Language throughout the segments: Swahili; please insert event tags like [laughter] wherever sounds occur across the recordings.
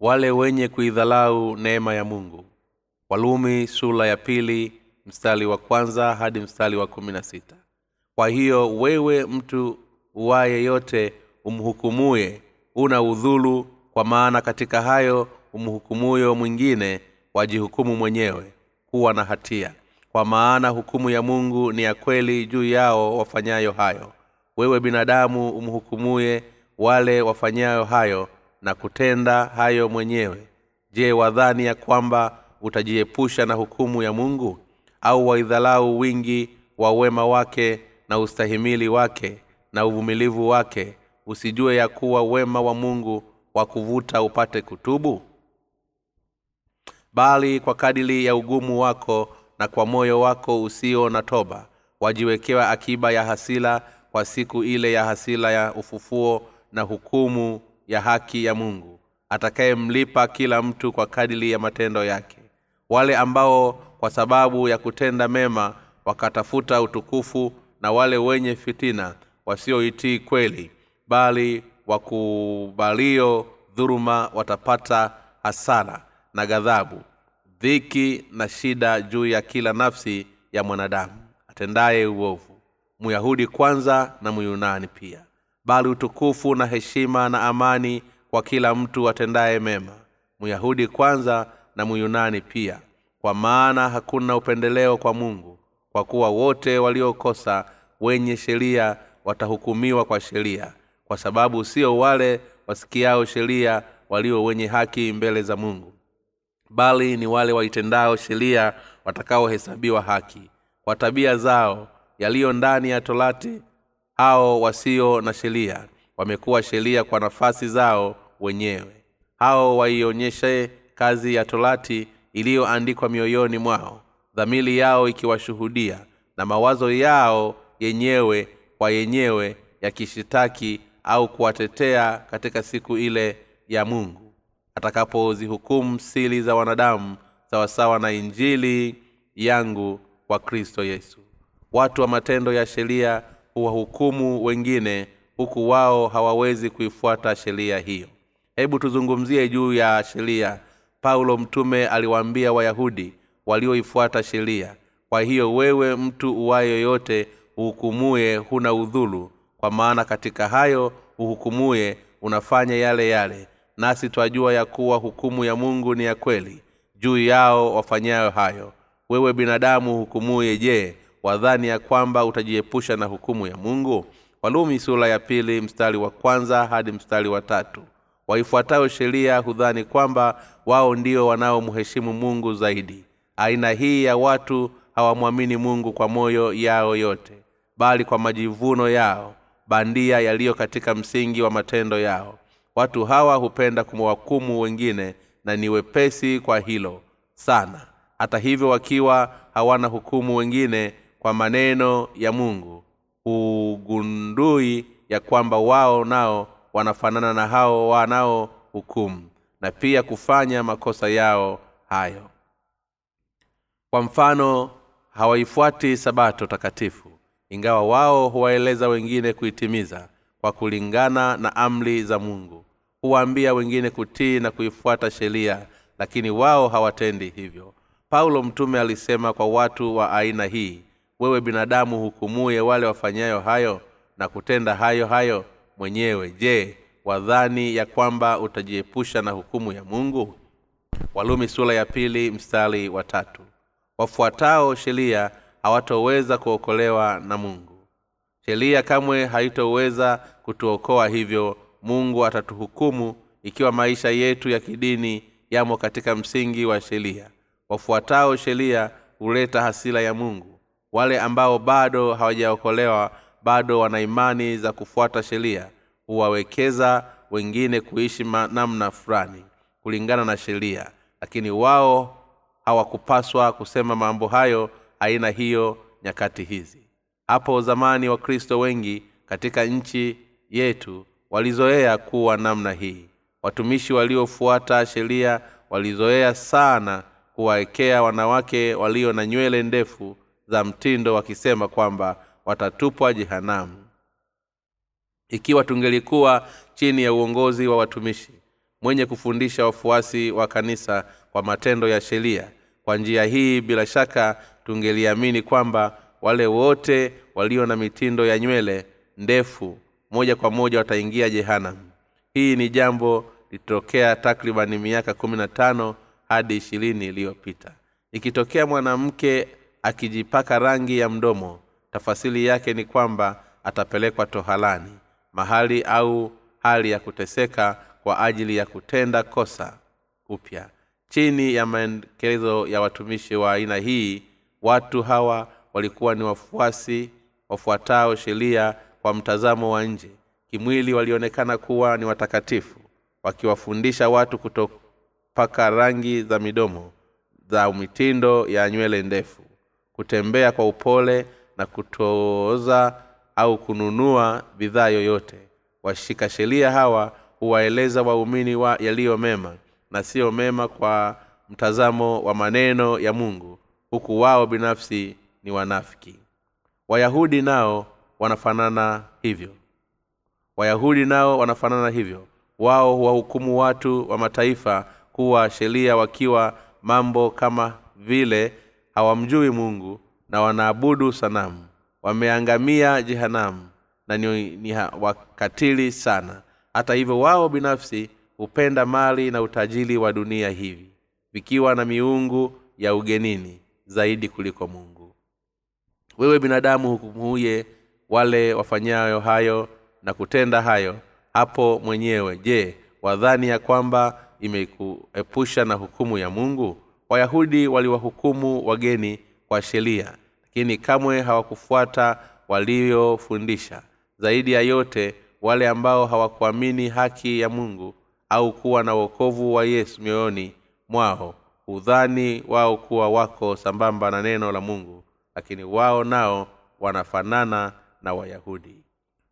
wale wenye kuidhalau neema ya mungu. Walumi sula ya pili mstari wa kwanza hadi mstari wa kumi na sita. Kwa hiyo wewe mtu uwaye yote umhukumuye una udhulu kwa maana katika hayo umhukumuyo mwingine wajihukumu mwenyewe kuwa na hatia. Kwa maana hukumu ya mungu ni ya kweli juu yao wafanyayo hayo. Wewe binadamu umhukumuye wale wafanyayo hayo na kutenda hayo mwenyewe. Je wadhani ya kwamba utajiepusha na hukumu ya mungu? Au waidhalau wingi wa wema wake na ustahimili wake na uvumilivu wake usijue ya kuwa wema wa mungu wa kuvuta upate kutubu? Bali kwa kadili ya ugumu wako na kwa moyo wako usio na toba wajiwekewa akiba ya hasila kwa siku ile ya hasila ya ufufuo na hukumu ya haki ya mungu atakayemlipa kila mtu kwa kadili ya matendo yake. Wale ambao kwa sababu ya kutenda mema wakatafuta utukufu na wale wenye fitina wasioitii kweli bali wakubalio dhuruma watapata hasara na ghadhabu dhiki na shida juu ya kila nafsi ya mwanadamu atendaye uovu myahudi kwanza na myunani pia bali utukufu na heshima na amani kwa kila mtu atendaye mema. Myahudi kwanza na myunani pia. Kwa maana hakuna upendeleo kwa mungu kwa kuwa wote waliokosa wenye sheria watahukumiwa kwa sheria kwa sababu sio wale wasikiao sheria walio wenye haki mbele za mungu bali ni wale waitendao sheria watakaohesabiwa haki. Kwa tabia zao yaliyo ndani ya torati hao wasio na sheria wamekuwa sheria kwa nafasi zao wenyewe. Hao waionyeshe kazi ya torati iliyoandikwa mioyoni mwao dhamili yao ikiwashuhudia na mawazo yao yenyewe kwa yenyewe yakishitaki au kuwatetea katika siku ile ya mungu. Atakapozihukumu sili za wanadamu sawasawa na injili yangu kwa kristo yesu. Watu wa matendo ya sheria huwahukumu wengine huku wao hawawezi kuifuata sheria hiyo. Hebu tuzungumzie juu ya sheria. Paulo mtume aliwaambia wayahudi walioifuata sheria kwa hiyo wewe mtu uwaye yoyote uhukumuye huna udhulu. Kwa maana katika hayo uhukumuye unafanya yale yale. Nasi twajua ya kuwa hukumu ya mungu ni ya kweli juu yao wafanyayo hayo. Wewe binadamu hukumuye je wadhani ya kwamba utajiepusha na hukumu ya mungu? Walumi sura ya pili mstari wa kwanza hadi mstari wa tatu. Waifuatayo sheria hudhani kwamba wao ndio wanaomheshimu mungu zaidi. Aina hii ya watu hawamwamini mungu kwa moyo yao yote bali kwa majivuno yao bandia yaliyo katika msingi wa matendo yao. Watu hawa hupenda kumwahukumu wengine na ni wepesi kwa hilo sana. Hata hivyo wakiwa hawana hukumu wengine kwa maneno ya mungu hugundui ya kwamba wao nao wanafanana na hao wanao hukumu na pia kufanya makosa yao hayo. Kwa mfano hawaifuati sabato takatifu ingawa wao huwaeleza wengine kuitimiza kwa kulingana na amri za mungu. Huwaambia wengine kutii na kuifuata sheria lakini wao hawatendi hivyo. Paulo mtume alisema kwa watu wa aina hii wewe binadamu hukumuye wale wafanyayo hayo na kutenda hayo hayo mwenyewe. Je wadhani ya kwamba utajiepusha na hukumu ya mungu? Walumi sura ya pili mstari wa wafuatao sheria hawatoweza kuokolewa na mungu. Sheria kamwe haitoweza kutuokoa hivyo. Mungu atatuhukumu ikiwa maisha yetu ya kidini yamo katika msingi wa sheria. Wafuatao sheria huleta hasila ya mungu wale ambao bado hawajaokolewa bado wana imani za kufuata sheria huwawekeza wengine kuishi namna fulani kulingana na sheria. Lakini wao hawakupaswa kusema mambo hayo aina hiyo nyakati hizi. Hapo zamani wakristo wengi katika nchi yetu walizoea kuwa namna hii. Watumishi waliofuata sheria walizoea sana kuwawekea wanawake walio na nywele ndefu za mtindo wakisema kwamba watatupwa jehanamu. Ikiwa tungelikuwa chini ya uongozi wa watumishi mwenye kufundisha wafuasi wa kanisa kwa matendo ya sheria kwa njia hii bila shaka tungeliamini kwamba wale wote walio na mitindo ya nywele ndefu moja kwa moja wataingia jehanamu. Hii ni jambo lilitokea takribani miaka kumi na tano hadi ishirini iliyopita. Ikitokea mwanamke akijipaka rangi ya mdomo tafasili yake ni kwamba atapelekwa tohalani mahali au hali ya kuteseka kwa ajili ya kutenda kosa upya. Chini ya maelekezo ya watumishi wa aina hii watu hawa walikuwa ni wafuasi wafuatao sheria kwa mtazamo wa nje. Kimwili walionekana kuwa ni watakatifu wakiwafundisha watu kutopaka rangi za midomo za mitindo ya nywele ndefu kutembea kwa upole na kutooza au kununua bidhaa yoyote. Washika sheria hawa huwaeleza waumini wa yaliyo mema na siyo mema kwa mtazamo wa maneno ya mungu huku wao binafsi ni wanafiki. Wayahudi nao wanafanana hivyo. Wayahudi nao wanafanana hivyo. Wao huwahukumu watu wa mataifa kuwa sheria wakiwa mambo kama vile hawamjui mungu na wanaabudu sanamu. Wameangamia jehanamu na ni, ni wakatili sana. Hata hivyo wao binafsi hupenda mali na utajiri wa dunia hivi vikiwa na miungu ya ugenini zaidi kuliko mungu. Wewe binadamu hukumuye wale wafanyayo hayo na kutenda hayo hapo mwenyewe. Je wadhani ya kwamba imekuepusha na hukumu ya mungu wayahudi waliwahukumu wageni kwa sheria lakini kamwe hawakufuata waliofundisha zaidi ya yote wale ambao hawakuamini haki ya mungu au kuwa na uokovu wa yesu mioyoni mwao hudhani wao kuwa wako sambamba na neno la mungu lakini wao nao wanafanana na wayahudi.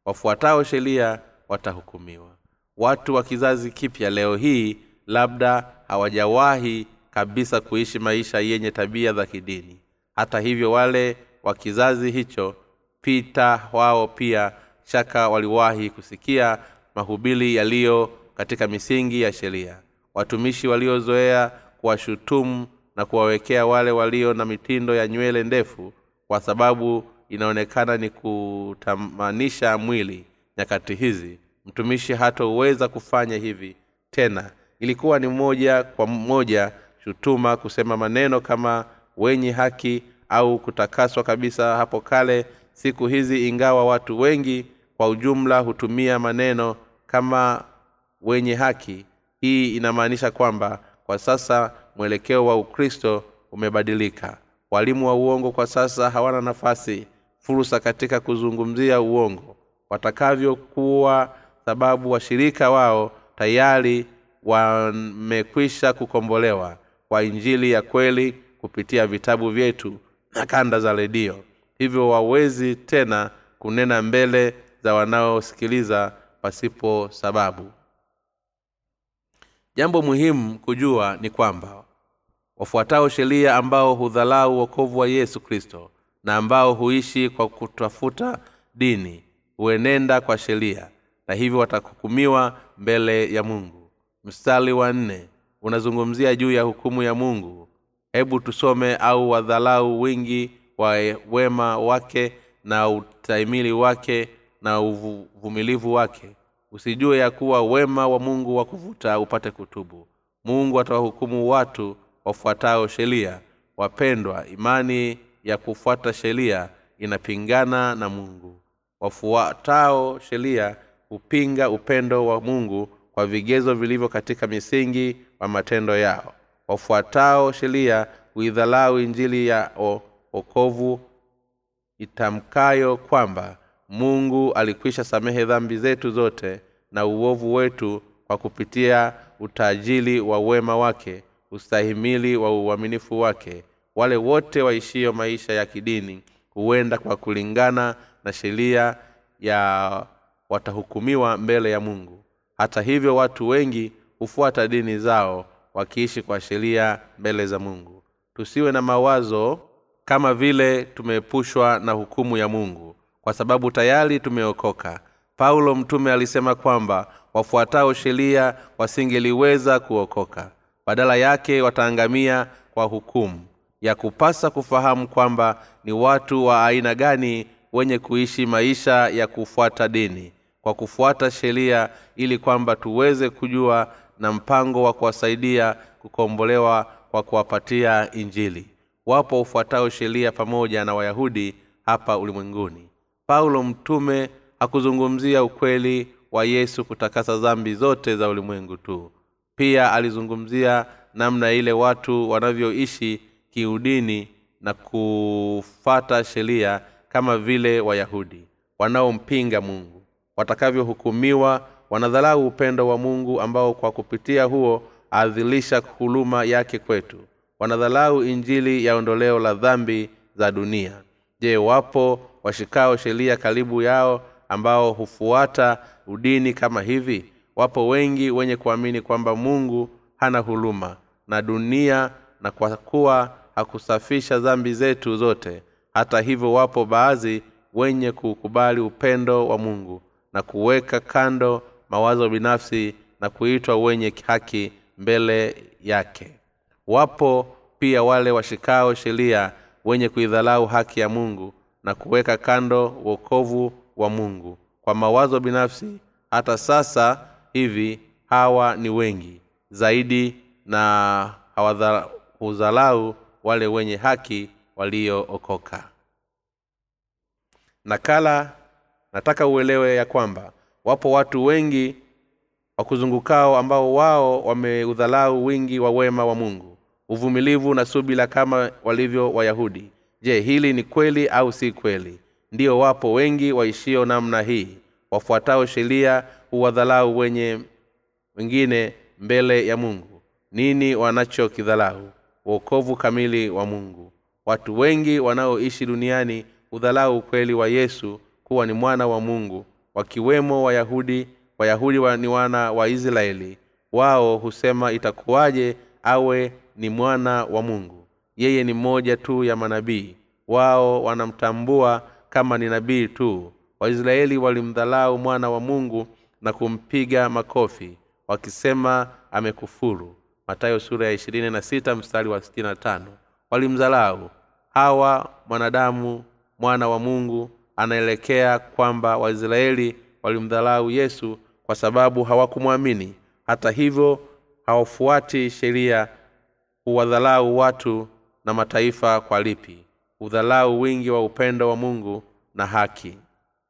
Wafuatao sheria watahukumiwa. Watu wa kizazi kipya leo hii labda hawajawahi kabisa kuishi maisha yenye tabia za kidini. Hata hivyo wale wa kizazi hicho pita wao pia shaka waliwahi kusikia mahubili yaliyo katika misingi ya sheria. Watumishi waliozoea kuwashutumu na kuwawekea wale walio na mitindo ya nywele ndefu kwa sababu inaonekana ni kutamanisha mwili nyakati hizi. Mtumishi hatoweza kufanya hivi. Tena ilikuwa ni moja kwa moja shutuma kusema maneno kama wenye haki au kutakaswa kabisa hapo kale siku hizi ingawa watu wengi kwa ujumla hutumia maneno kama wenye haki hii inamaanisha kwamba kwa sasa mwelekeo wa ukristo umebadilika. Walimu wa uongo kwa sasa hawana nafasi fursa katika kuzungumzia uongo. Watakavyokuwa sababu washirika wao tayari wamekwisha kukombolewa kwa injili ya kweli kupitia vitabu vyetu na kanda za redio. Hivyo wawezi tena kunena mbele za wanaosikiliza pasipo sababu. Jambo muhimu kujua ni kwamba wafuatao sheria ambao hudhalau uokovu wa yesu kristo na ambao huishi kwa kutafuta dini huenenda kwa sheria na hivyo watahukumiwa mbele ya mungu. Mstari wa nne unazungumzia juu ya hukumu ya mungu. Hebu tusome au wadhalau wingi wa wema wake na utaimili wake na uvumilivu wake. Usijue ya kuwa wema wa mungu wa kuvuta upate kutubu. Mungu atawahukumu watu wafuatao sheria. Wapendwa imani ya kufuata sheria inapingana na mungu. Wafuatao sheria hupinga upendo wa mungu kwa vigezo vilivyo katika misingi wa matendo yao wafuatao sheria huidhalau injili ya okovu itamkayo kwamba mungu alikwisha samehe dhambi zetu zote na uovu wetu kwa kupitia utajili wa wema wake ustahimili wa uaminifu wake. Wale wote waishio maisha ya kidini huenda kwa kulingana na sheria ya watahukumiwa mbele ya mungu hata hivyo watu wengi hufuata dini zao wakiishi kwa sheria mbele za mungu. Tusiwe na mawazo kama vile tumeepushwa na hukumu ya mungu kwa sababu tayari tumeokoka. Paulo mtume alisema kwamba wafuatao sheria wasingeliweza kuokoka. Badala yake wataangamia kwa hukumu ya kupasa kufahamu kwamba ni watu wa aina gani wenye kuishi maisha ya kufuata dini kwa kufuata sheria ili kwamba tuweze kujua na mpango wa kuwasaidia kukombolewa kwa kuwapatia injili. Wapo ufuatao sheria pamoja na wayahudi hapa ulimwenguni. Paulo mtume hakuzungumzia ukweli wa yesu kutakasa dhambi zote za ulimwengu tu. Pia alizungumzia namna ile watu wanavyoishi kiudini na kufata sheria kama vile wayahudi wanaompinga mungu watakavyohukumiwa wanadhalau upendo wa mungu ambao kwa kupitia huo aadhilisha huluma yake kwetu. Wanadhalau injili ya ondoleo la dhambi za dunia. Je wapo washikao sheria karibu yao ambao hufuata udini kama hivi? Wapo wengi wenye kuamini kwamba mungu hana huluma na dunia na kwa kuwa hakusafisha dhambi zetu zote hata hivyo wapo baadhi wenye kuukubali upendo wa mungu na kuweka kando mawazo binafsi na kuitwa wenye haki mbele yake. Wapo pia wale washikao sheria wenye kuidhalau haki ya mungu na kuweka kando uokovu wa mungu. Kwa mawazo binafsi hata sasa hivi hawa ni wengi zaidi na hudhalau wale wenye haki waliookoka. Nakala nataka uelewe ya kwamba wapo watu wengi wakuzungukao ambao wao wameudhalau wingi wa wema wa mungu uvumilivu na subila kama walivyo wayahudi. Je hili ni kweli au si kweli? Ndiyo wapo wengi waishio namna hii wafuatao sheria huwadhalau wenye wengine mbele ya mungu. Nini wanachokidhalau? Uokovu kamili wa mungu. Watu wengi wanaoishi duniani hudhalau ukweli wa yesu kuwa ni mwana wa mungu wakiwemo wayahudi wayahudi wa ni wana wa israeli. Wao husema itakuwaje awe ni mwana wa mungu. Yeye ni mmoja tu ya manabii. Wao wanamtambua kama ni nabii tu. Waisraeli walimdhalau mwana wa mungu na kumpiga makofi wakisema amekufuru. Matayo sura ya na mstari wa sitini na tano. Walimdhalau. Hawa mwanadamu mwana wa mungu anaelekea kwamba waisraeli walimdhalau yesu kwa sababu hawakumwamini. Hata hivyo hawafuati sheria huwadhalau watu na mataifa kwa lipi. Udhalau wingi wa upendo wa mungu na haki.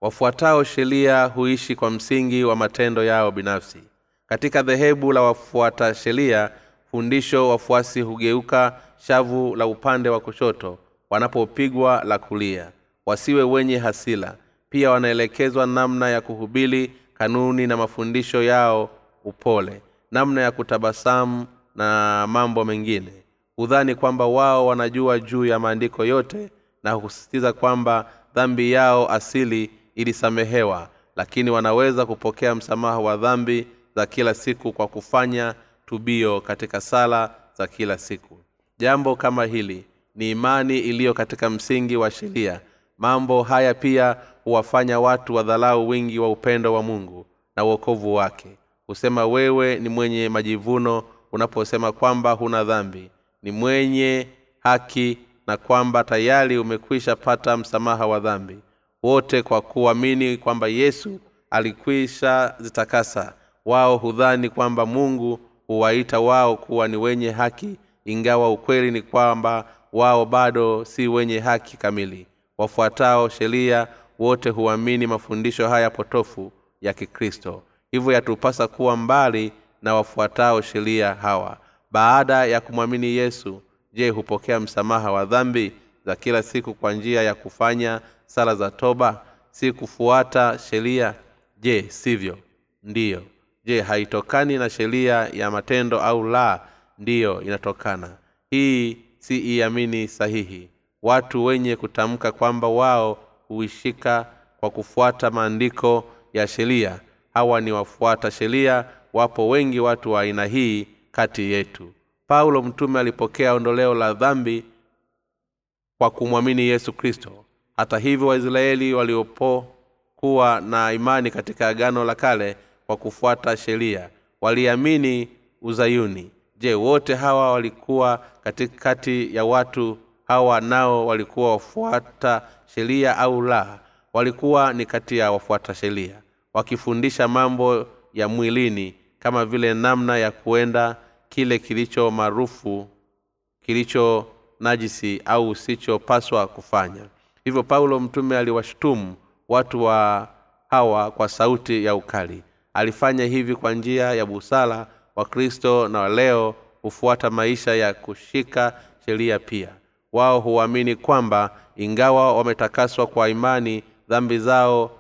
Wafuatao sheria huishi kwa msingi wa matendo yao binafsi. Katika dhehebu la wafuata sheria fundisho wafuasi hugeuka shavu la upande wa kushoto wanapopigwa la kulia wasiwe wenye hasila. Pia wanaelekezwa namna ya kuhubiri kanuni na mafundisho yao upole namna ya kutabasamu na mambo mengine. Hudhani kwamba wao wanajua juu ya maandiko yote na husisitiza kwamba dhambi yao asili ilisamehewa lakini wanaweza kupokea msamaha wa dhambi za kila siku kwa kufanya tubio katika sala za kila siku. Jambo kama hili ni imani iliyo katika msingi wa sheria mambo haya pia huwafanya watu wadhalau wingi wa upendo wa mungu na uokovu wake. Husema wewe ni mwenye majivuno unaposema kwamba huna dhambi. Ni mwenye haki na kwamba tayari umekwisha pata msamaha wa dhambi. Wote kwa kuamini kwamba yesu alikwisha zitakasa. Wao hudhani kwamba mungu huwaita wao kuwa ni wenye haki ingawa ukweli ni kwamba wao bado si wenye haki kamili wafuatao sheria wote huamini mafundisho haya potofu ya kikristo. Hivyo yatupasa kuwa mbali na wafuatao sheria hawa. Baada ya kumwamini yesu je hupokea msamaha wa dhambi za kila siku kwa njia ya kufanya sala za toba? Si kufuata sheria? Je sivyo? Ndiyo. Je haitokani na sheria ya matendo au la? Ndiyo inatokana. Hii si iamini sahihi watu wenye kutamka kwamba wao huishika kwa kufuata maandiko ya sheria. Hawa ni wafuata sheria wapo wengi watu wa aina hii kati yetu. Paulo mtume alipokea ondoleo la dhambi kwa kumwamini yesu kristo. Hata hivyo waisraeli waliopokuwa na imani katika agano la kale kwa kufuata sheria waliamini uzayuni. Je wote hawa walikuwa katikati ya watu hawa nao walikuwa wafuata sheria au la. Walikuwa ni kati ya wafuata sheria wakifundisha mambo ya mwilini kama vile namna ya kuenda kile kilicho maarufu kilicho najisi au usichopaswa kufanya. Hivyo paulo mtume aliwashutumu watu wa hawa kwa sauti ya ukali. Alifanya hivi kwa njia ya busara wakristo na leo hufuata maisha ya kushika sheria pia wao huamini kwamba ingawa wametakaswa kwa imani dhambi zao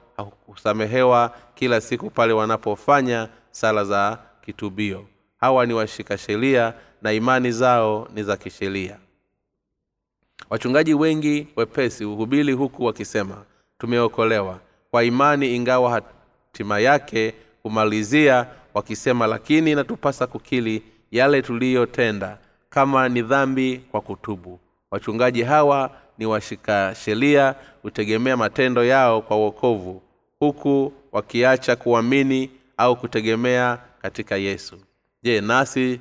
husamehewa kila siku pale wanapofanya sala za kitubio. Hawa ni washika sheria na imani zao ni za kisheria. Wachungaji wengi wepesi huhubili huku wakisema tumeokolewa. Kwa imani ingawa hatima yake humalizia wakisema lakini inatupasa kukili yale tuliyotenda kama ni dhambi kwa kutubu wachungaji hawa ni washika sheria hutegemea matendo yao kwa uokovu huku wakiacha kuamini au kutegemea katika yesu. Je nasi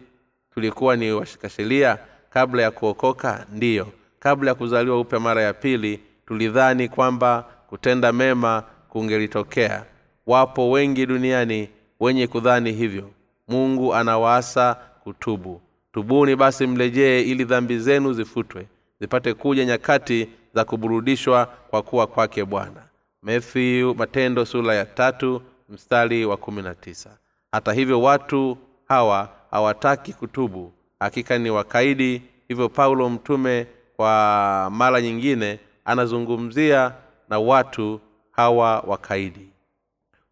tulikuwa ni washika sheria kabla ya kuokoka? Ndiyo. Kabla ya kuzaliwa upya mara ya pili tulidhani kwamba kutenda mema kungelitokea. Wapo wengi duniani wenye kudhani hivyo. Mungu anawaasa kutubu. Tubuni basi mlejee ili dhambi zenu zifutwe zipate kuja nyakati za kuburudishwa kwa kuwa kwake bwana. Matthew, matendo sura ya tatu mstari wa kumi na tisa. Hata hivyo watu hawa hawataki kutubu. Hakika ni wakaidi. Hivyo paulo mtume kwa mara nyingine anazungumzia na watu hawa wakaidi.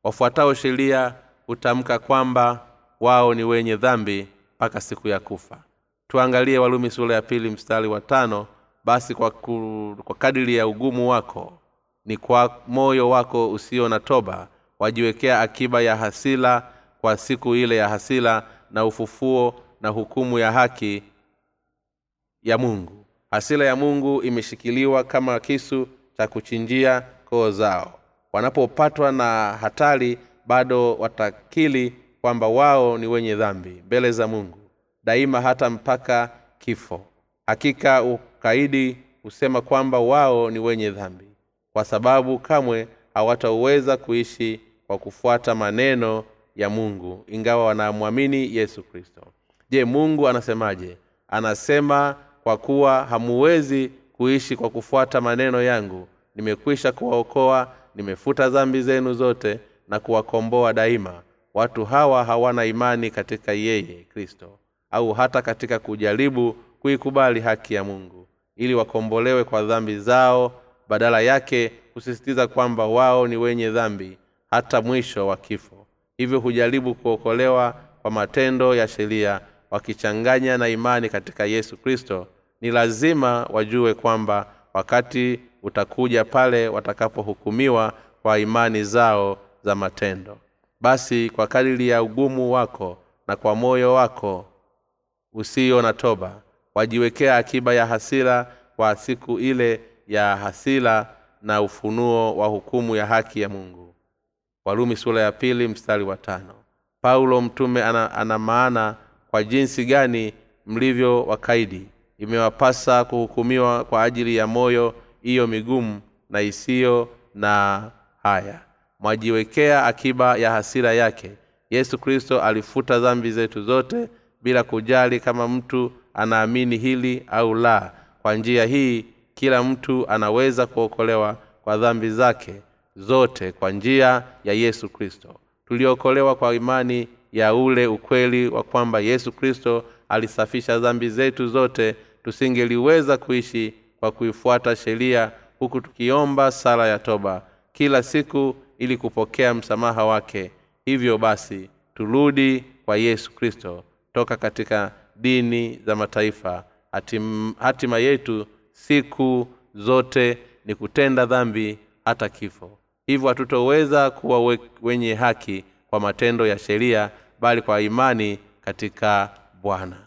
Wafuatao sheria hutamka kwamba wao ni wenye dhambi mpaka siku ya kufa. Tuangalie walumi sura ya pili mstari wa tano basi kwa, ku, kwa kadiri ya ugumu wako ni kwa moyo wako usio na toba wajiwekea akiba ya hasila kwa siku ile ya hasila na ufufuo na hukumu ya haki ya mungu. Hasila ya mungu imeshikiliwa kama kisu cha kuchinjia koo zao. Wanapopatwa na hatari bado watakili kwamba wao ni wenye dhambi mbele za mungu daima hata mpaka kifo. Hakika ukaidi husema kwamba wao ni wenye dhambi. Kwa sababu kamwe hawatauweza kuishi kwa kufuata maneno ya mungu ingawa wanamwamini yesu kristo. Je mungu anasemaje? Anasema kwa kuwa hamuwezi kuishi kwa kufuata maneno yangu nimekwisha kuwaokoa nimefuta dhambi zenu zote na kuwakomboa daima. Watu hawa hawana imani katika yeye kristo au hata katika kujaribu kuikubali haki ya mungu ili wakombolewe kwa dhambi zao badala yake husisitiza kwamba wao ni wenye dhambi hata mwisho wa kifo. Hivyo hujaribu kuokolewa kwa matendo ya sheria wakichanganya na imani katika yesu kristo. Ni lazima wajue kwamba wakati utakuja pale watakapohukumiwa kwa imani zao za matendo. Basi kwa kadiri ya ugumu wako na kwa moyo wako usio na toba wajiwekea akiba ya hasira kwa siku ile ya hasira na ufunuo wa hukumu ya haki ya mungu. Walumi sura ya pili mstari wa tano. Paulo mtume ana, ana maana kwa jinsi gani mlivyo wakaidi. Imewapasa kuhukumiwa kwa ajili ya moyo iyo migumu na isiyo na haya. Mwajiwekea akiba ya hasira yake. Yesu kristo alifuta dhambi zetu zote bila kujali kama mtu anaamini hili au la. Kwa njia hii kila mtu anaweza kuokolewa kwa dhambi zake zote kwa njia ya yesu kristo. Tuliokolewa kwa imani ya ule ukweli wa kwamba yesu kristo alisafisha dhambi zetu zote tusingeliweza kuishi kwa kuifuata sheria huku tukiomba sala ya toba kila siku ili kupokea msamaha wake. Hivyo basi turudi kwa yesu kristo. Toka katika dini za mataifa. Hatim, hatima yetu siku zote ni kutenda dhambi hata kifo. Hivyo hatutoweza kuwa wenye haki kwa matendo ya sheria bali kwa imani katika bwana.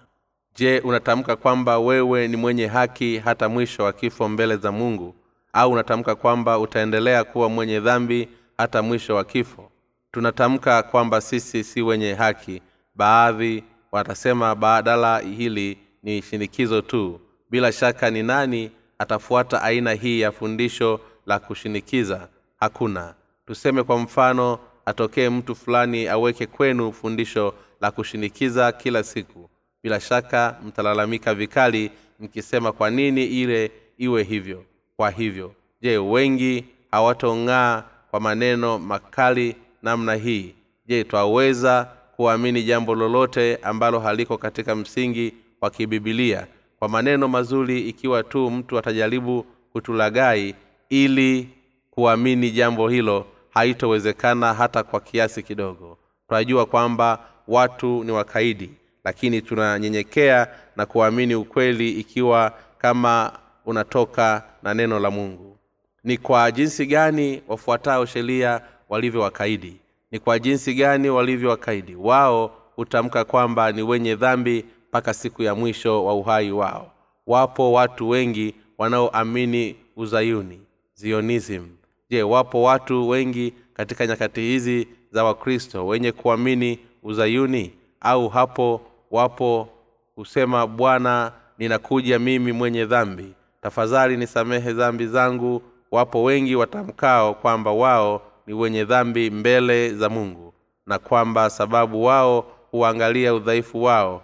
Je unatamka kwamba wewe ni mwenye haki hata mwisho wa kifo mbele za mungu? Au unatamka kwamba utaendelea kuwa mwenye dhambi hata mwisho wa kifo? Tunatamka kwamba sisi si wenye haki baadhi watasema badala hili ni shinikizo tu. Bila shaka ni nani atafuata aina hii ya fundisho la kushinikiza? Hakuna. Tuseme kwa mfano atokee mtu fulani aweke kwenu fundisho la kushinikiza kila siku. Bila shaka mtalalamika vikali mkisema kwa nini ile iwe hivyo? Kwa hivyo je wengi hawatong'aa kwa maneno makali namna hii? Je twaweza kuamini jambo lolote ambalo haliko katika msingi wa kibibilia kwa maneno mazuri ikiwa tu mtu atajaribu kutulagai ili kuamini jambo hilo haitowezekana hata kwa kiasi kidogo. Tunajua kwamba watu ni wakaidi lakini tunanyenyekea na kuamini ukweli ikiwa kama unatoka na neno la mungu. Ni kwa jinsi gani wafuatao sheria walivyo wakaidi ni kwa jinsi gani walivyo wakaidi? Wao hutamka kwamba ni wenye dhambi mpaka siku ya mwisho wa uhai wao. Wapo watu wengi wanaoamini uzayuni zionism. Je wapo watu wengi katika nyakati hizi za wakristo wenye kuamini uzayuni? Au hapo wapo husema bwana ninakuja mimi mwenye dhambi. Tafadhali nisamehe dhambi zangu. Wapo wengi watamkao kwamba wao ni wenye dhambi mbele za mungu na kwamba sababu wao huangalia udhaifu wao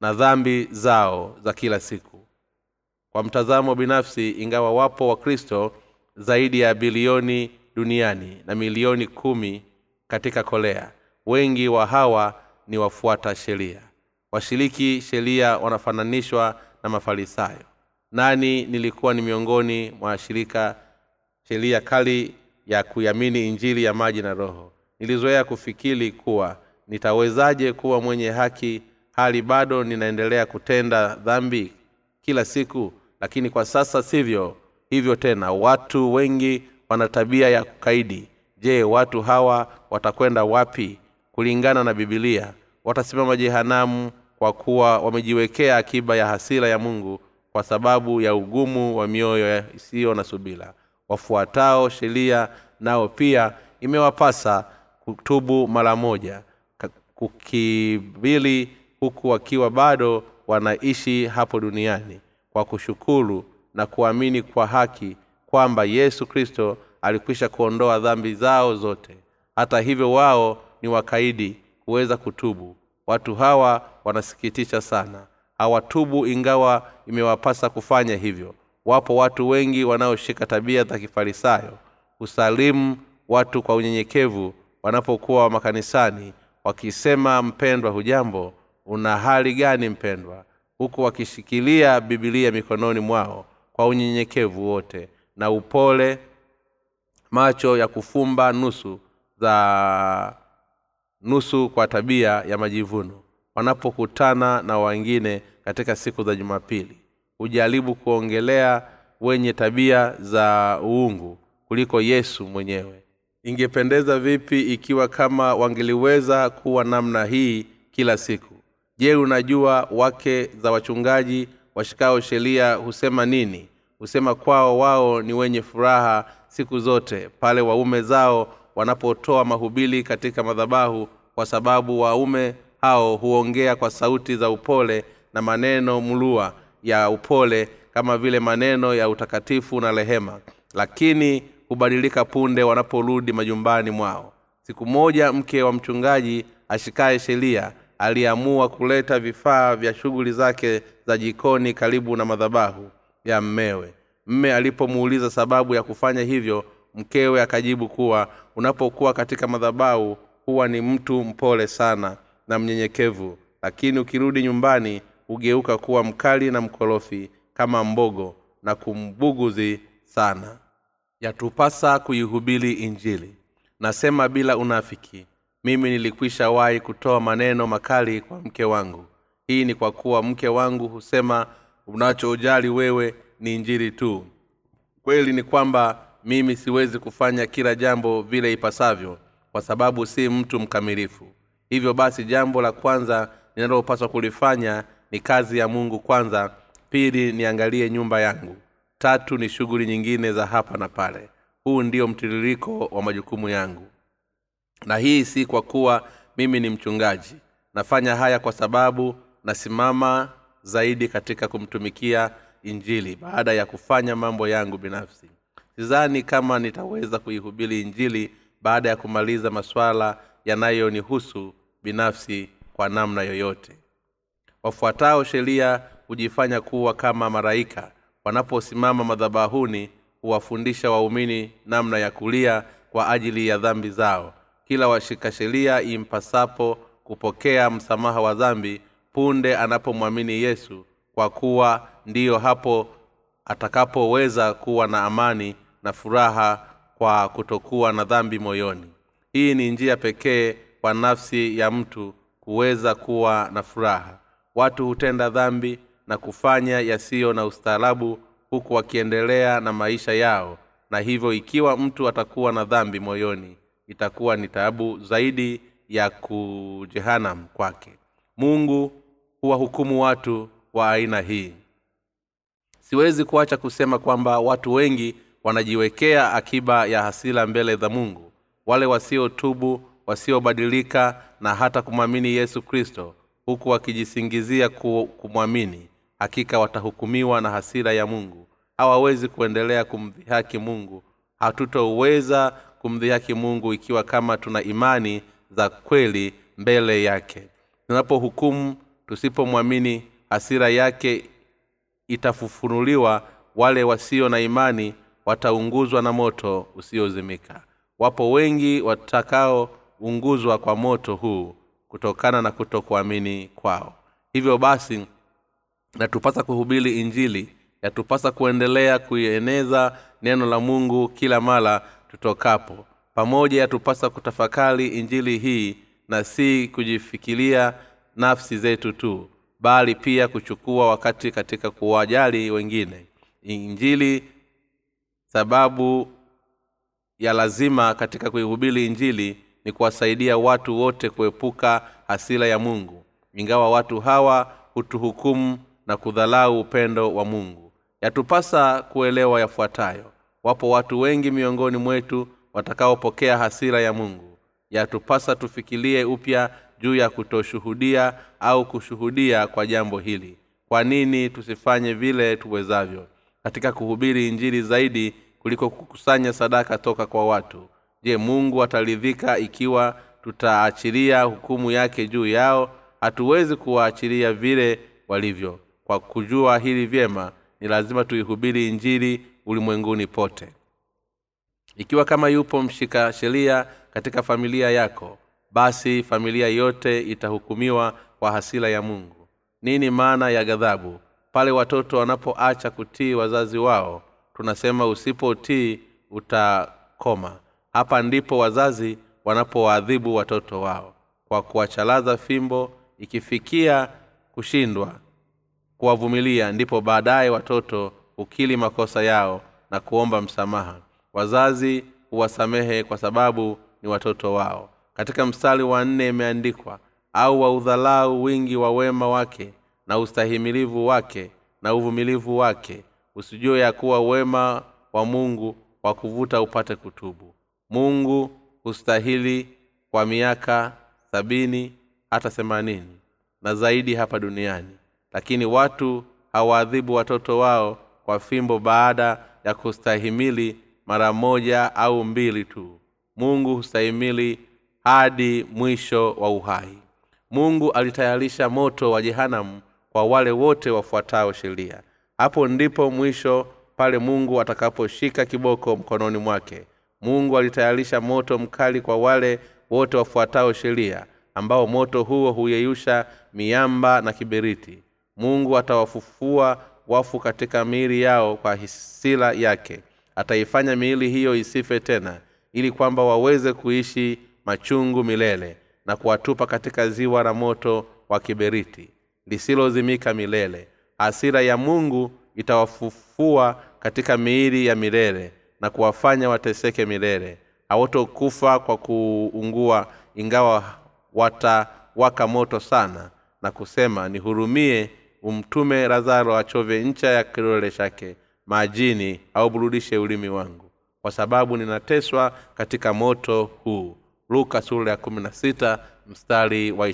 na dhambi zao za kila siku. Kwa mtazamo binafsi ingawa wapo wakristo zaidi ya bilioni duniani na milioni kumi katika kolea wengi wa hawa ni wafuata sheria. Washiriki sheria wanafananishwa na mafarisayo. Nani nilikuwa ni miongoni mwa shirika sheria kali ya kuiamini injili ya maji na roho. Nilizoea kufikiri kuwa nitawezaje kuwa mwenye haki hali bado ninaendelea kutenda dhambi kila siku. Lakini kwa sasa sivyo hivyo tena. Watu wengi wana tabia ya kukaidi. Je watu hawa watakwenda wapi? Kulingana na bibilia watasimama jehanamu kwa kuwa wamejiwekea akiba ya hasira ya mungu kwa sababu ya ugumu wa mioyo isiyo na subila wafuatao sheria nao pia imewapasa kutubu mara moja kukibili huku wakiwa bado wanaishi hapo duniani kwa kushukuru na kuamini kwa haki kwamba yesu kristo alikwisha kuondoa dhambi zao zote. Hata hivyo wao ni wakaidi huweza kutubu. Watu hawa wanasikitisha sana. Hawatubu ingawa imewapasa kufanya hivyo wapo watu wengi wanaoshika tabia za kifarisayo. Husalimu watu kwa unyenyekevu wanapokuwa makanisani wakisema mpendwa hujambo? Una hali gani mpendwa? Huku wakishikilia bibilia mikononi mwao kwa unyenyekevu wote na upole macho ya kufumba nusu za nusu kwa tabia ya majivuno. Wanapokutana na wengine katika siku za jumapili hujaribu kuongelea wenye tabia za uungu kuliko yesu mwenyewe. Ingependeza vipi ikiwa kama wangeliweza kuwa namna hii kila siku? Je unajua wake za wachungaji washikao sheria husema nini? Husema kwao wao ni wenye furaha siku zote pale waume zao wanapotoa mahubili katika madhabahu kwa sababu waume hao huongea kwa sauti za upole na maneno mlua ya upole kama vile maneno ya utakatifu na rehema. Lakini hubadilika punde wanaporudi majumbani mwao. Siku moja mke wa mchungaji ashikaye sheria aliamua kuleta vifaa vya shughuli zake za jikoni karibu na madhabahu ya mmewe. Mme alipomuuliza sababu ya kufanya hivyo mkewe akajibu kuwa unapokuwa katika madhabahu huwa ni mtu mpole sana na mnyenyekevu. Lakini ukirudi nyumbani hugeuka kuwa mkali na mkorofi kama mbogo na kumbuguzi sana. Yatupasa kuihubiri injili. Nasema bila unafiki mimi nilikwisha wahi kutoa maneno makali kwa mke wangu. Hii ni kwa kuwa mke wangu husema unachojali wewe ni injili tu. Kweli ni kwamba mimi siwezi kufanya kila jambo vile ipasavyo kwa sababu si mtu mkamilifu. Hivyo basi jambo la kwanza linalopaswa kulifanya ni kazi ya mungu kwanza pili niangalie nyumba yangu tatu ni shughuli nyingine za hapa na pale. Huu ndio mtiririko wa majukumu yangu. Na hii si kwa kuwa mimi ni mchungaji. Nafanya haya kwa sababu nasimama zaidi katika kumtumikia injili baada ya kufanya mambo yangu binafsi. Sizani kama nitaweza kuihubiri injili baada ya kumaliza masuala yanayonihusu binafsi kwa namna yoyote wafuatao sheria hujifanya kuwa kama maraika wanaposimama madhabahuni huwafundisha waumini namna ya kulia kwa ajili ya dhambi zao. Kila washika sheria impasapo kupokea msamaha wa dhambi punde anapomwamini yesu kwa kuwa ndiyo hapo atakapoweza kuwa na amani na furaha kwa kutokuwa na dhambi moyoni. Hii ni njia pekee kwa nafsi ya mtu kuweza kuwa na furaha watu hutenda dhambi na kufanya yasiyo na ustaarabu huku wakiendelea na maisha yao. Na hivyo ikiwa mtu atakuwa na dhambi moyoni itakuwa ni taabu zaidi ya kujehanam kwake. Mungu huwahukumu watu wa aina hii. Siwezi kuacha kusema kwamba watu wengi wanajiwekea akiba ya hasila mbele za mungu. Wale wasiotubu wasiobadilika na hata kumwamini yesu kristo huku wakijisingizia kumwamini. Hakika watahukumiwa na hasira ya mungu. Hawawezi kuendelea kumdhihaki mungu. Hatutoweza kumdhihaki mungu ikiwa kama tuna imani za kweli mbele yake. Tunapohukumu tusipomwamini hasira yake itafufunuliwa. Wale wasio na imani wataunguzwa na moto usiozimika. Wapo wengi watakaounguzwa kwa moto huu kutokana na kutokuamini kwao. Hivyo basi natupasa kuhubiri injili yatupasa kuendelea kuieneza neno la mungu kila mara tutokapo. Pamoja yatupasa kutafakari injili hii na si kujifikiria nafsi zetu tu bali pia kuchukua wakati katika kuwajali wengine. Injili sababu ya lazima katika kuihubiri injili ni kuwasaidia watu wote kuepuka hasira ya mungu. Ingawa watu hawa hutuhukumu na kudhalau upendo wa mungu. Yatupasa kuelewa yafuatayo. Wapo watu wengi miongoni mwetu watakaopokea hasira ya mungu. Yatupasa tufikirie upya juu ya kutoshuhudia au kushuhudia kwa jambo hili. Kwa nini tusifanye vile tuwezavyo? Katika kuhubiri injili zaidi kuliko kukusanya sadaka toka kwa watu je mungu ataridhika ikiwa tutaachilia hukumu yake juu yao? Hatuwezi kuwaachilia vile walivyo. Kwa kujua hili vyema ni lazima tuihubiri injili ulimwenguni pote. Ikiwa kama yupo mshika sheria katika familia yako basi familia yote itahukumiwa kwa hasila ya mungu. Nini maana ya ghadhabu? Pale watoto wanapoacha kutii wazazi wao tunasema usipotii utakoma hapa ndipo wazazi wanapowaadhibu watoto wao kwa kuwachalaza fimbo ikifikia kushindwa kuwavumilia ndipo baadaye watoto hukili makosa yao na kuomba msamaha. Wazazi huwasamehe kwa sababu ni watoto wao. Katika mstari wa nne imeandikwa au waudhalau wingi wa wema wake na ustahimilivu wake na uvumilivu wake usijue ya kuwa wema wa mungu wa kuvuta upate kutubu mungu hustahili kwa miaka sabini hata themanini na zaidi hapa duniani. Lakini watu hawaadhibu watoto wao kwa fimbo baada ya kustahimili mara moja au mbili tu. Mungu hustahimili hadi mwisho wa uhai. Mungu alitayarisha moto wa jehanamu kwa wale wote wafuatao sheria. Hapo ndipo mwisho pale mungu atakaposhika kiboko mkononi mwake mungu alitayarisha moto mkali kwa wale wote wafuatao sheria ambao moto huo huyeyusha miamba na kiberiti. Mungu atawafufua wafu katika miili yao kwa hisila yake. Ataifanya miili hiyo isife tena ili kwamba waweze kuishi machungu milele na kuwatupa katika ziwa la moto wa kiberiti lisilozimika milele. Hasira ya mungu itawafufua katika miili ya milele na kuwafanya wateseke milele. Hawatokufa kwa kuungua ingawa watawaka moto sana na kusema nihurumie umtume lazaro achove ncha ya kilole chake majini auburudishe ulimi wangu. Kwa sababu ninateswa katika moto huu. Luka sura ya mstari wa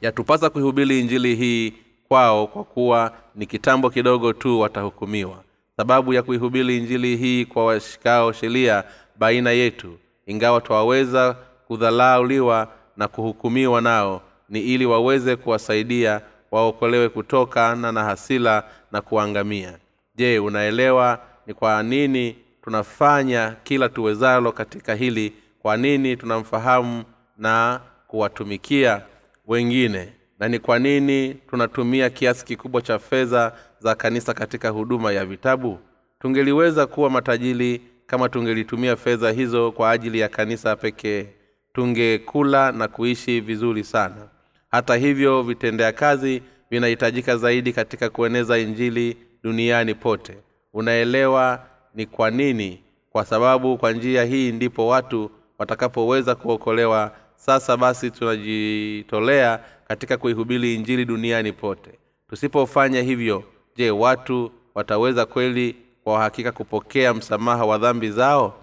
yatupasa kuihubiri injili hii kwao kwa kuwa ni kitambo kidogo tu watahukumiwa sababu ya kuihubiri injili hii kwa washikao sheria baina yetu. Ingawa twaweza kudhalauliwa na kuhukumiwa nao ni ili waweze kuwasaidia waokolewe kutokana na hasila na kuangamia. Je unaelewa ni kwa nini tunafanya kila tuwezalo katika hili? Kwa nini tunamfahamu na kuwatumikia wengine? Na ni kwa nini tunatumia kiasi kikubwa cha fedha za kanisa katika huduma ya vitabu? Tungeliweza kuwa matajiri kama tungelitumia fedha hizo kwa ajili ya kanisa pekee. Tungekula na kuishi vizuri sana. Hata hivyo vitendea kazi vinahitajika zaidi katika kueneza injili duniani pote. Unaelewa ni kwa nini? Kwa sababu kwa njia hii ndipo watu watakapoweza kuokolewa. Sasa basi tunajitolea katika kuihubiri injili duniani pote. Tusipofanya hivyo je watu wataweza kweli kwa uhakika kupokea msamaha wa dhambi zao?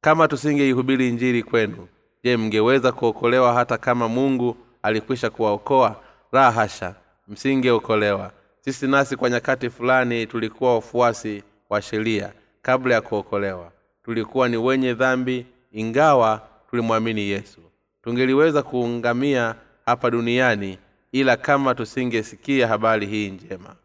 Kama tusingeihubiri injili kwenu je mngeweza kuokolewa hata kama mungu alikwisha kuwaokoa? La hasha msingeokolewa. Sisi nasi kwa nyakati fulani tulikuwa wafuasi wa sheria kabla ya kuokolewa. Tulikuwa ni wenye dhambi ingawa tulimwamini yesu. Tungeliweza kuungamia hapa duniani ila kama tusingesikia habari hii njema.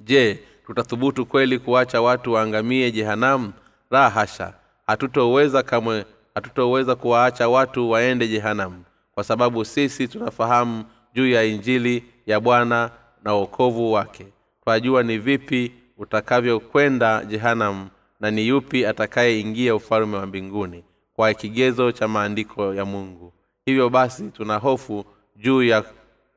Je tutathubutu kweli kuacha watu waangamie jehanamu? La hasha. Hatutoweza kamwe hatutoweza kuwaacha watu waende jehanamu. Kwa sababu sisi tunafahamu juu ya injili ya bwana na uokovu wake. Twajua ni vipi utakavyokwenda jehanamu na ni yupi atakayeingia ufalme wa mbinguni kwa kigezo cha maandiko ya mungu. Hivyo basi tuna hofu juu ya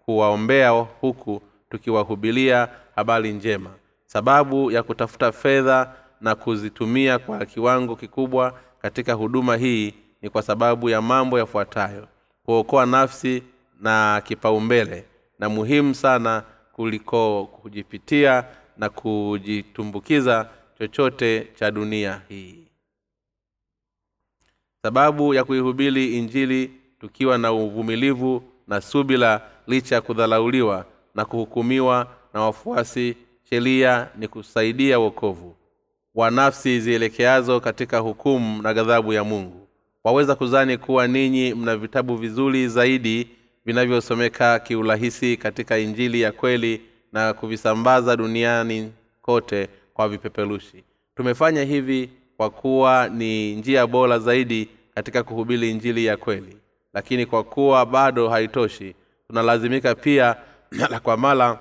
kuwaombea huku tukiwahubilia habari njema. Sababu ya kutafuta fedha na kuzitumia kwa kiwango kikubwa katika huduma hii ni kwa sababu ya mambo yafuatayo. Kuokoa nafsi na kipaumbele na muhimu sana kuliko kujipitia na kujitumbukiza chochote cha dunia hii. Sababu ya kuihubiri injili tukiwa na uvumilivu na subila licha ya kudhalauliwa na kuhukumiwa na wafuasi sheria ni kusaidia wokovu. Wa nafsi zielekeazo katika hukumu na ghadhabu ya mungu. Waweza kuzani kuwa ninyi mna vitabu vizuri zaidi vinavyosomeka kiurahisi katika injili ya kweli na kuvisambaza duniani kote kwa vipeperushi. Tumefanya hivi kwa kuwa ni njia bora zaidi katika kuhubiri injili ya kweli lakini kwa kuwa bado haitoshi tunalazimika pia [clears throat] mara kwa mara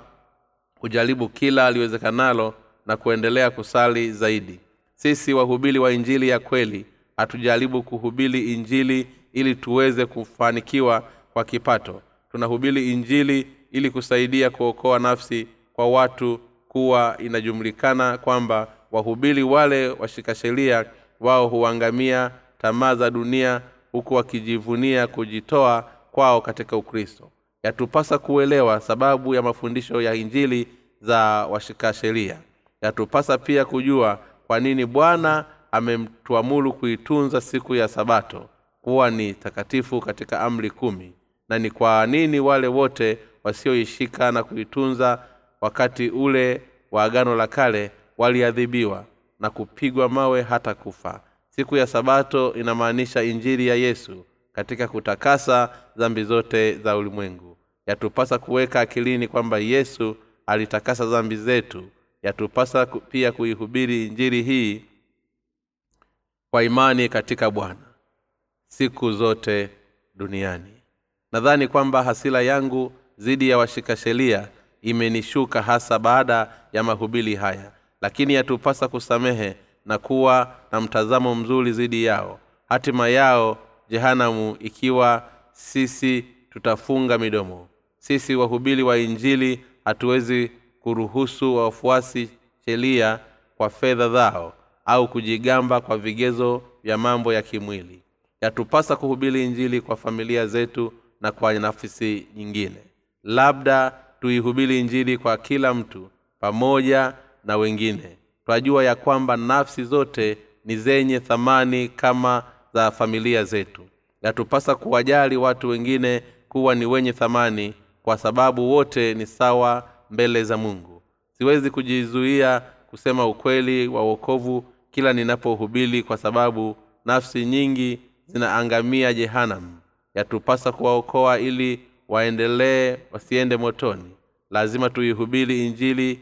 kujaribu kila aliwezekanalo na kuendelea kusali zaidi. Sisi wahubiri wa injili ya kweli hatujaribu kuhubiri injili ili tuweze kufanikiwa kwa kipato. Tunahubiri injili ili kusaidia kuokoa nafsi kwa watu kuwa inajumlikana kwamba wahubiri wale washika sheria wao huangamia tamaa za dunia huku wakijivunia kujitoa kwao katika ukristo. Yatupasa kuelewa sababu ya mafundisho ya injili za washika sheria. Yatupasa pia kujua kwa nini bwana amemtuamulu kuitunza siku ya sabato kuwa ni takatifu katika amri kumi na ni kwa nini wale wote wasioishika na kuitunza wakati ule wa agano la kale waliadhibiwa na kupigwa mawe hata kufa siku ya sabato inamaanisha injili ya yesu katika kutakasa dhambi zote za ulimwengu. Yatupasa kuweka akilini kwamba yesu alitakasa dhambi zetu. Yatupasa pia kuihubiri injili hii kwa imani katika bwana siku zote duniani. Nadhani kwamba hasila yangu dhidi ya washika sheria imenishuka hasa baada ya mahubiri haya lakini yatupasa kusamehe na kuwa na mtazamo mzuri dhidi yao. Hatima yao jehanamu ikiwa sisi tutafunga midomo. Sisi wahubiri wa injili hatuwezi kuruhusu wafuasi sheria kwa fedha zao au kujigamba kwa vigezo vya mambo ya kimwili. Yatupasa kuhubiri injili kwa familia zetu na kwa nafisi nyingine. Labda tuihubiri injili kwa kila mtu pamoja na wengine twajua ya kwamba nafsi zote ni zenye thamani kama za familia zetu. Yatupasa kuwajali watu wengine kuwa ni wenye thamani kwa sababu wote ni sawa mbele za mungu. Siwezi kujizuia kusema ukweli wa uokovu kila ninapohubili kwa sababu nafsi nyingi zinaangamia jehanam yatupasa kuwaokoa ili waendelee wasiende motoni. Lazima tuihubiri injili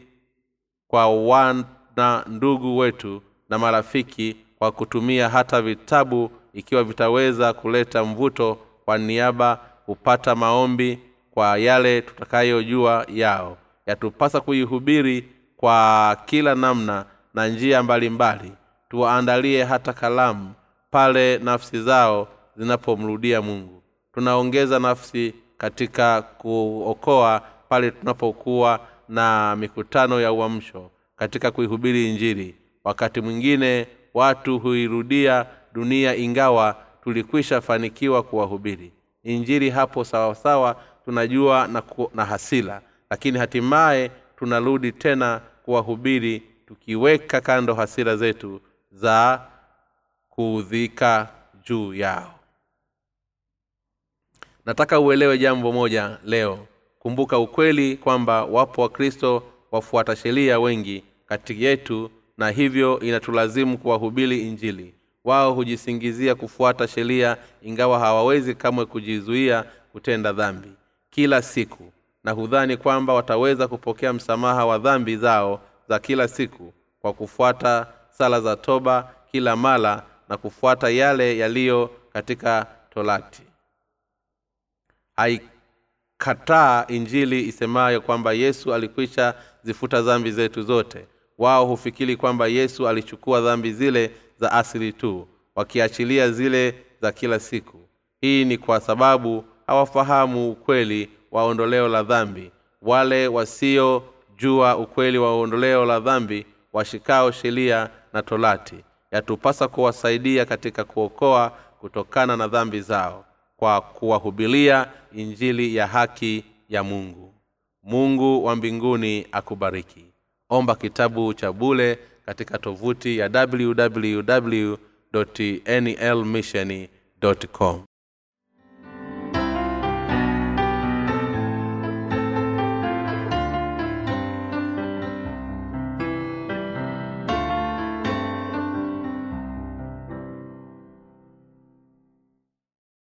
kwa wana ndugu wetu na marafiki kwa kutumia hata vitabu ikiwa vitaweza kuleta mvuto kwa niaba hupata maombi kwa yale tutakayojua yao. Yatupasa kuihubiri kwa kila namna na njia mbalimbali. Tuwaandalie hata kalamu pale nafsi zao zinapomrudia mungu. Tunaongeza nafsi katika kuokoa pale tunapokuwa na mikutano ya uamsho katika kuihubiri injili. Wakati mwingine watu huirudia dunia ingawa tulikwisha fanikiwa kuwahubiri. Injili hapo sawasawa tunajua na, ku, na hasila. Lakini hatimaye tunarudi tena kuwahubiri tukiweka kando hasira zetu za kuudhika juu yao. Nataka uelewe jambo moja leo. Kumbuka ukweli kwamba wapo wakristo wafuata sheria wengi kati yetu na hivyo inatulazimu kuwahubiri injili. Wao hujisingizia kufuata sheria ingawa hawawezi kamwe kujizuia kutenda dhambi. Kila siku na hudhani kwamba wataweza kupokea msamaha wa dhambi zao za kila siku kwa kufuata sala za toba kila mara na kufuata yale yaliyo katika torati. Haikataa injili isemayo kwamba yesu alikwisha zifuta dhambi zetu zote. Wao hufikiri kwamba yesu alichukua dhambi zile za asili tu wakiachilia zile za kila siku. Hii ni kwa sababu hawafahamu ukweli wa ondoleo la dhambi. Wale wasiojua ukweli wa ondoleo la dhambi washikao sheria na tolati yatupasa kuwasaidia katika kuokoa kutokana na dhambi zao kwa kuwahubilia injili ya haki ya mungu mungu wa mbinguni akubariki. Omba kitabu cha bule katika tovuti ya www nlmission com